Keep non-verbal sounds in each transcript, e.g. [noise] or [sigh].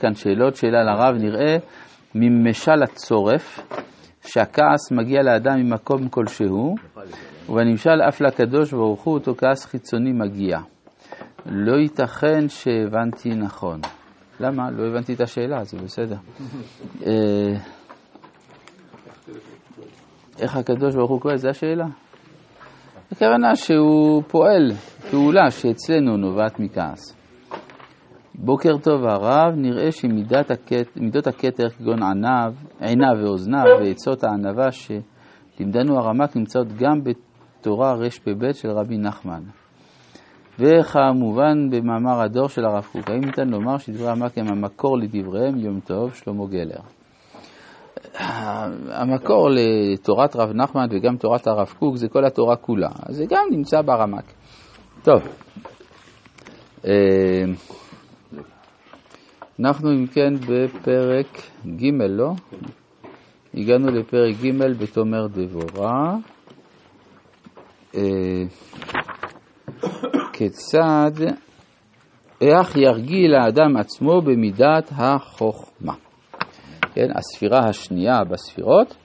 כאן שאלות, שאלה לרב, נראה ממשל הצורף, שהכעס מגיע לאדם ממקום כלשהו, ובנמשל אף לקדוש ברוך הוא אותו כעס חיצוני מגיע. לא ייתכן שהבנתי נכון. למה? לא הבנתי את השאלה, זה בסדר. אה, איך הקדוש ברוך הוא כועס? זו השאלה. הכוונה שהוא פועל פעולה שאצלנו נובעת מכעס. בוקר טוב הרב, נראה שמידות הכתר כגון עניו, עיניו ואוזניו ועצות הענווה שלימדנו הרמק נמצאות גם בתורה רפ"ב של רבי נחמן. וכמובן במאמר הדור של הרב קוק, האם ניתן לומר שדברי הרמק הם המקור לדבריהם? יום טוב, שלמה גלר. המקור לתורת רב נחמן וגם תורת הרב קוק זה כל התורה כולה, זה גם נמצא ברמק. טוב, אה, אנחנו אם כן בפרק ג', לא? הגענו לפרק ג' בתומר דבורה. אה, כיצד, איך ירגיל האדם עצמו במידת החוכמה. כן, הספירה השנייה בספירות,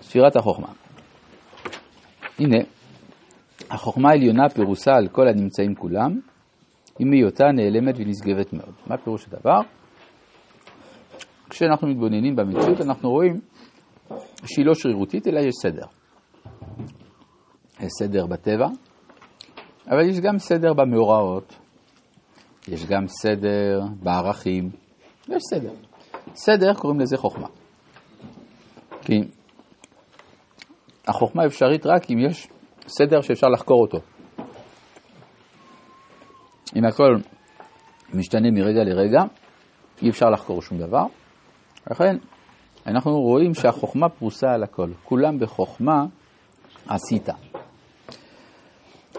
ספירת החוכמה. הנה, החוכמה העליונה פירוסה על כל הנמצאים כולם, עם היותה נעלמת ונשגבת מאוד. מה פירוש הדבר? כשאנחנו מתבוננים במציאות אנחנו רואים שהיא לא שרירותית אלא יש סדר. יש סדר בטבע, אבל יש גם סדר במאורעות, יש גם סדר בערכים, יש סדר. סדר קוראים לזה חוכמה. כי החוכמה אפשרית רק אם יש סדר שאפשר לחקור אותו. אם הכל משתנה מרגע לרגע, אי אפשר לחקור שום דבר. לכן אנחנו רואים שהחוכמה פרוסה על הכל. כולם בחוכמה עשית.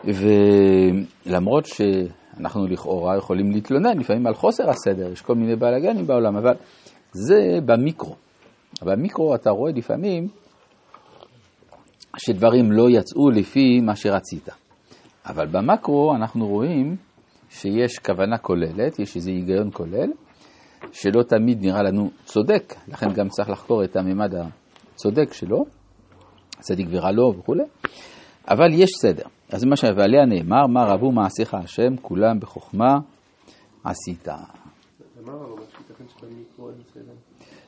ולמרות שאנחנו לכאורה יכולים להתלונן לפעמים על חוסר הסדר, יש כל מיני בלאגנים בעולם, אבל זה במיקרו. במיקרו אתה רואה לפעמים שדברים לא יצאו לפי מה שרצית. אבל במקרו אנחנו רואים שיש כוונה כוללת, יש איזה היגיון כולל, שלא תמיד נראה לנו צודק, לכן גם צריך לחקור את הממד הצודק שלו, צדיק ורע לו וכולי, אבל יש סדר. אז מה שעליה נאמר, מה רבו מעשיך השם, כולם בחוכמה עשית.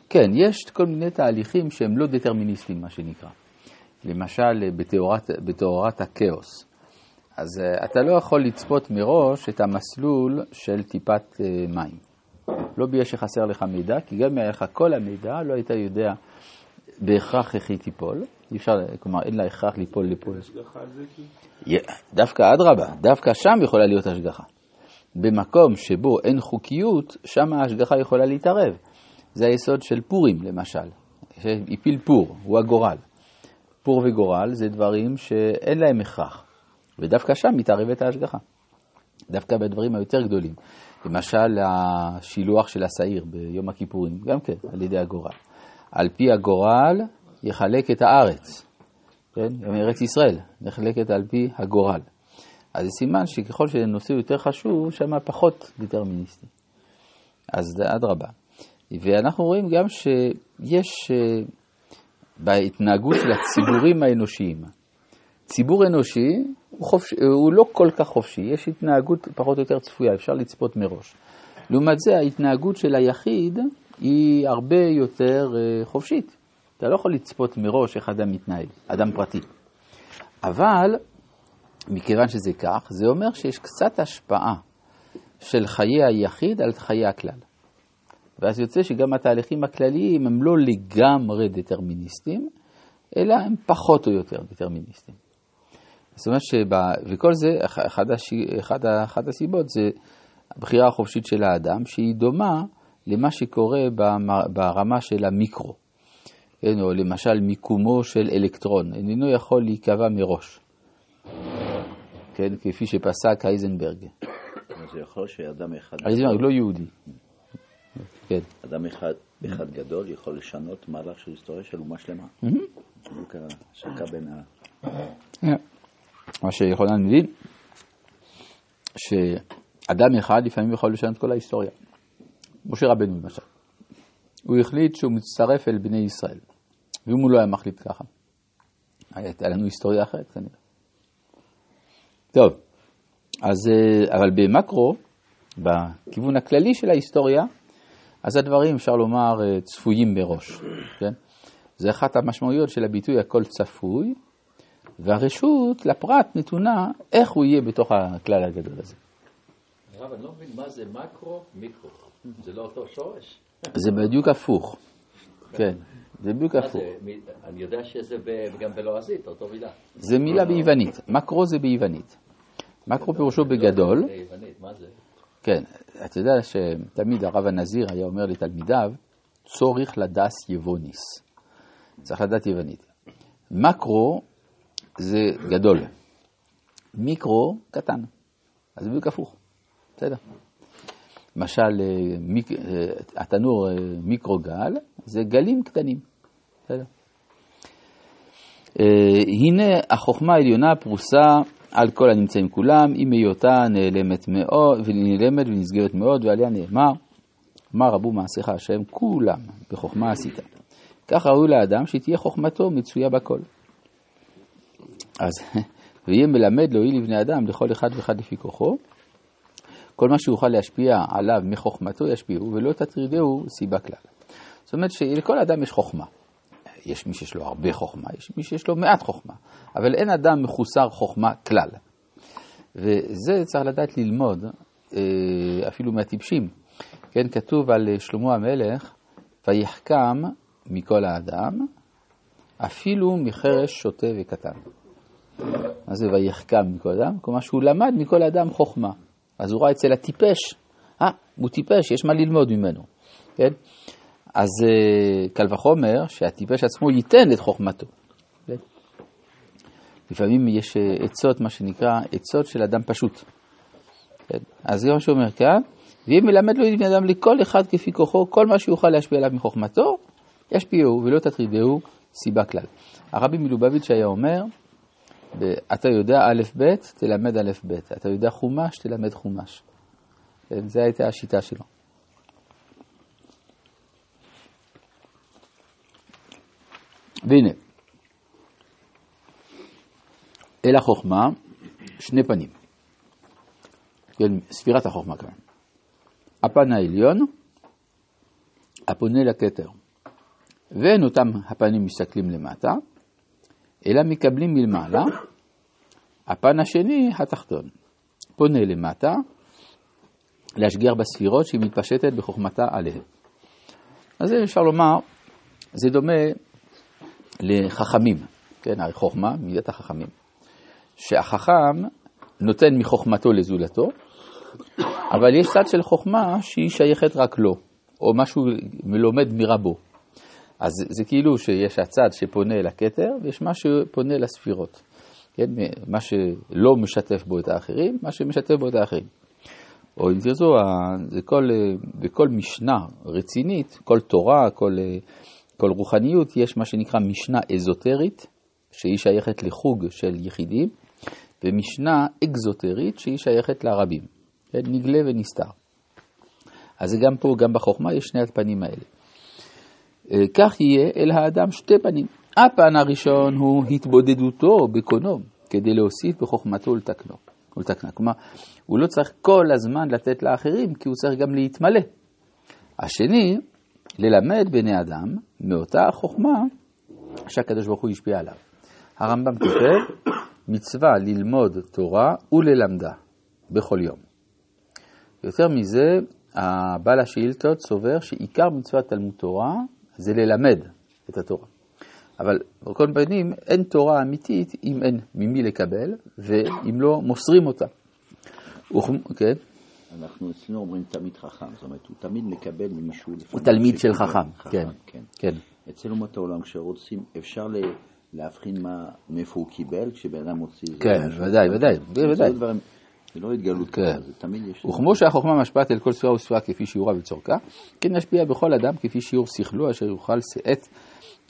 כן, יש כל מיני תהליכים שהם לא דטרמיניסטיים, מה שנקרא. למשל, בתיאורת, בתיאורת הכאוס. אז uh, אתה לא יכול לצפות מראש את המסלול של טיפת uh, מים. לא בגלל שחסר לך מידע, כי גם אם היה לך כל המידע, לא היית יודע בהכרח איך היא תיפול. אי אפשר, כלומר, אין לה הכרח ליפול ליפול. דווקא אדרבה, דווקא שם יכולה להיות השגחה. במקום שבו אין חוקיות, שם ההשגחה יכולה להתערב. זה היסוד של פורים, למשל. הפיל פור, הוא הגורל. פור וגורל זה דברים שאין להם הכרח. ודווקא שם מתערבת ההשגחה. דווקא בדברים היותר גדולים. למשל, השילוח של השעיר ביום הכיפורים, גם כן, על ידי הגורל. על פי הגורל יחלק את הארץ, כן? גם ארץ ישראל נחלקת על פי הגורל. אז זה סימן שככל שנושא יותר חשוב, שם פחות דטרמיניסטי. אז אדרבה. ואנחנו רואים גם שיש אה, בהתנהגות של הציבורים האנושיים, ציבור אנושי הוא, חופש, הוא לא כל כך חופשי, יש התנהגות פחות או יותר צפויה, אפשר לצפות מראש. לעומת זה ההתנהגות של היחיד היא הרבה יותר אה, חופשית. אתה לא יכול לצפות מראש איך אדם מתנהג, אדם פרטי. אבל מכיוון שזה כך, זה אומר שיש קצת השפעה של חיי היחיד על חיי הכלל. ואז יוצא שגם התהליכים הכלליים הם לא לגמרי דטרמיניסטיים, אלא הם פחות או יותר דטרמיניסטיים. זאת אומרת שבא, וכל זה, אחד, הש... אחד, אחד הסיבות זה הבחירה החופשית של האדם, שהיא דומה למה שקורה ברמה של המיקרו. כן, או למשל מיקומו של אלקטרון, איננו יכול להיקבע מראש. כן, כפי שפסק אייזנברג. זה יכול שאדם אחד... אייזנברג לא יהודי. כן. אדם אחד, אחד גדול יכול לשנות מהלך של היסטוריה של אומה שלמה. בדיוק השקה בין ה... מה שיכולן מבין, שאדם אחד לפעמים יכול לשנות כל ההיסטוריה. משה רבנו למשל, הוא החליט שהוא מצטרף אל בני ישראל, ואם הוא לא היה מחליט ככה, הייתה לנו היסטוריה אחרת כנראה. טוב, אז, אה, אבל במקרו, בכיוון הכללי של ההיסטוריה, אז הדברים, אפשר לומר, אה, צפויים מראש, כן? זה אחת המשמעויות של הביטוי הכל צפוי, והרשות לפרט נתונה איך הוא יהיה בתוך הכלל הגדול הזה. הרב, אני לא מבין מה זה מקרו, מיקרו. זה לא אותו שורש? זה בדיוק הפוך. כן, זה בדיוק הפוך. אני יודע שזה גם בלועזית, אותו מילה. זה מילה ביוונית. מקרו זה ביוונית. מקרו פירושו בגדול. כן, אתה יודע שתמיד הרב הנזיר היה אומר לתלמידיו, צורך לדס יבוניס. צריך לדעת יוונית. מקרו זה גדול, מיקרו קטן, אז זה בדיוק הפוך, בסדר. למשל, אה, מיק, אה, התנור אה, מיקרוגל זה גלים קטנים, בסדר. הנה החוכמה העליונה פרוסה על כל הנמצאים כולם, עם היותה נעלמת מאוד, ונעלמת ונסגרת מאוד, ועליה נאמר, מה רבו מעשיך השם, כולם בחוכמה עשית. כך ראוי לאדם שתהיה חוכמתו מצויה בכל. אז, [laughs] ויהיה מלמד להועיל לבני אדם לכל אחד ואחד לפי כוחו. כל מה שיוכל להשפיע עליו מחוכמתו ישפיעו, ולא תטרידהו סיבה כלל. זאת אומרת שלכל אדם יש חוכמה. יש מי שיש לו הרבה חוכמה, יש מי שיש לו מעט חוכמה, אבל אין אדם מחוסר חוכמה כלל. וזה צריך לדעת ללמוד, אה, אפילו מהטיפשים. כן, כתוב על שלמה המלך, ויחכם מכל האדם, אפילו מחרש שוטה וקטן. מה זה ויחכם מכל אדם? כלומר שהוא למד מכל אדם חוכמה. אז הוא ראה אצל הטיפש, אה, הוא טיפש, יש מה ללמוד ממנו, כן? אז אה, קל וחומר שהטיפש עצמו ייתן את חוכמתו. כן? לפעמים יש אה, עצות, מה שנקרא, עצות של אדם פשוט. כן? אז זה מה שאומר כאן, ואם מלמד לו לבן אדם לכל אחד כפי כוחו, כל מה שיוכל להשפיע עליו מחוכמתו, ישפיעו ולא תטרידהו סיבה כלל. הרבי מלובביץ' היה אומר, אתה יודע א' ב', תלמד א' ב', אתה יודע חומש, תלמד חומש. כן, זו הייתה השיטה שלו. והנה, אל החוכמה שני פנים. כן, ספירת החוכמה כאן. הפן העליון, הפונה לכתר. ואין אותם הפנים מסתכלים למטה, אלא מקבלים מלמעלה, הפן השני, התחתון, פונה למטה, להשגיח בספירות שהיא מתפשטת בחוכמתה עליהם. אז זה אפשר לומר, זה דומה לחכמים, כן, הרי חוכמה, מידת החכמים, שהחכם נותן מחוכמתו לזולתו, אבל יש צד של חוכמה שהיא שייכת רק לו, או משהו מלומד מרבו. אז זה כאילו שיש הצד שפונה אל הכתר ויש מה שפונה לספירות. כן? מה שלא משתף בו את האחרים, מה שמשתף בו את האחרים. או אם תרצו, כל, בכל משנה רצינית, כל תורה, כל, כל רוחניות, יש מה שנקרא משנה אזוטרית, שהיא שייכת לחוג של יחידים, ומשנה אקזוטרית, שהיא שייכת לרבים. כן? נגלה ונסתר. אז גם פה, גם בחוכמה, יש שני הפנים האלה. אה, כך יהיה אל האדם שתי פנים. הפן הראשון הוא התבודדותו בקונו, כדי להוסיף בחוכמתו ולתקנו. ולתקנה. כלומר, הוא לא צריך כל הזמן לתת לאחרים, כי הוא צריך גם להתמלא. השני, ללמד בני אדם מאותה חוכמה שהקדוש ברוך הוא השפיע עליו. הרמב"ם כותב, מצווה ללמוד תורה וללמדה בכל יום. יותר מזה, הבעל השאילתות סובר שעיקר מצוות תלמוד תורה זה ללמד את התורה. אבל בכל פנים אין תורה אמיתית אם אין ממי לקבל ואם לא מוסרים אותה. כן? אנחנו אצלנו אומרים תלמיד חכם, זאת אומרת, הוא תמיד מקבל ממישהו... הוא תלמיד של חכם, כן, כן. כן. אצל אומות העולם, כשרוצים, אפשר להבחין מאיפה הוא קיבל, כשבן אדם מוציא... כן, ודאי, ודאי, ודאי. זה לא התגלות. ככה, זה תמיד יש... וכמו שהחוכמה משפעת אל כל ספירה וספירה כפי שיעורה וצורכה, כן נשפיע בכל אדם כפי שיעור שכלו אשר יוכל שאת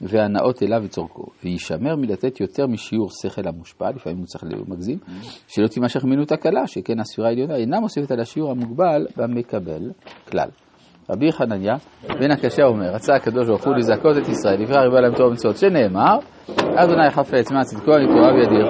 והנאות אליו וצורכו, וישמר מלתת יותר משיעור שכל המושפע, לפעמים הוא צריך מגזים, שלא תימשך ממנו תקלה, שכן הספירה העליונה אינה מוסיפת על השיעור המוגבל במקבל כלל. רבי חנניה בן הקשה אומר, רצה הקדוש ברוך הוא לזכות את ישראל, יבחר ריבה להם תורה ומצוות, שנאמר, אדוני חפץ מה צדקו אני תורה וידיר.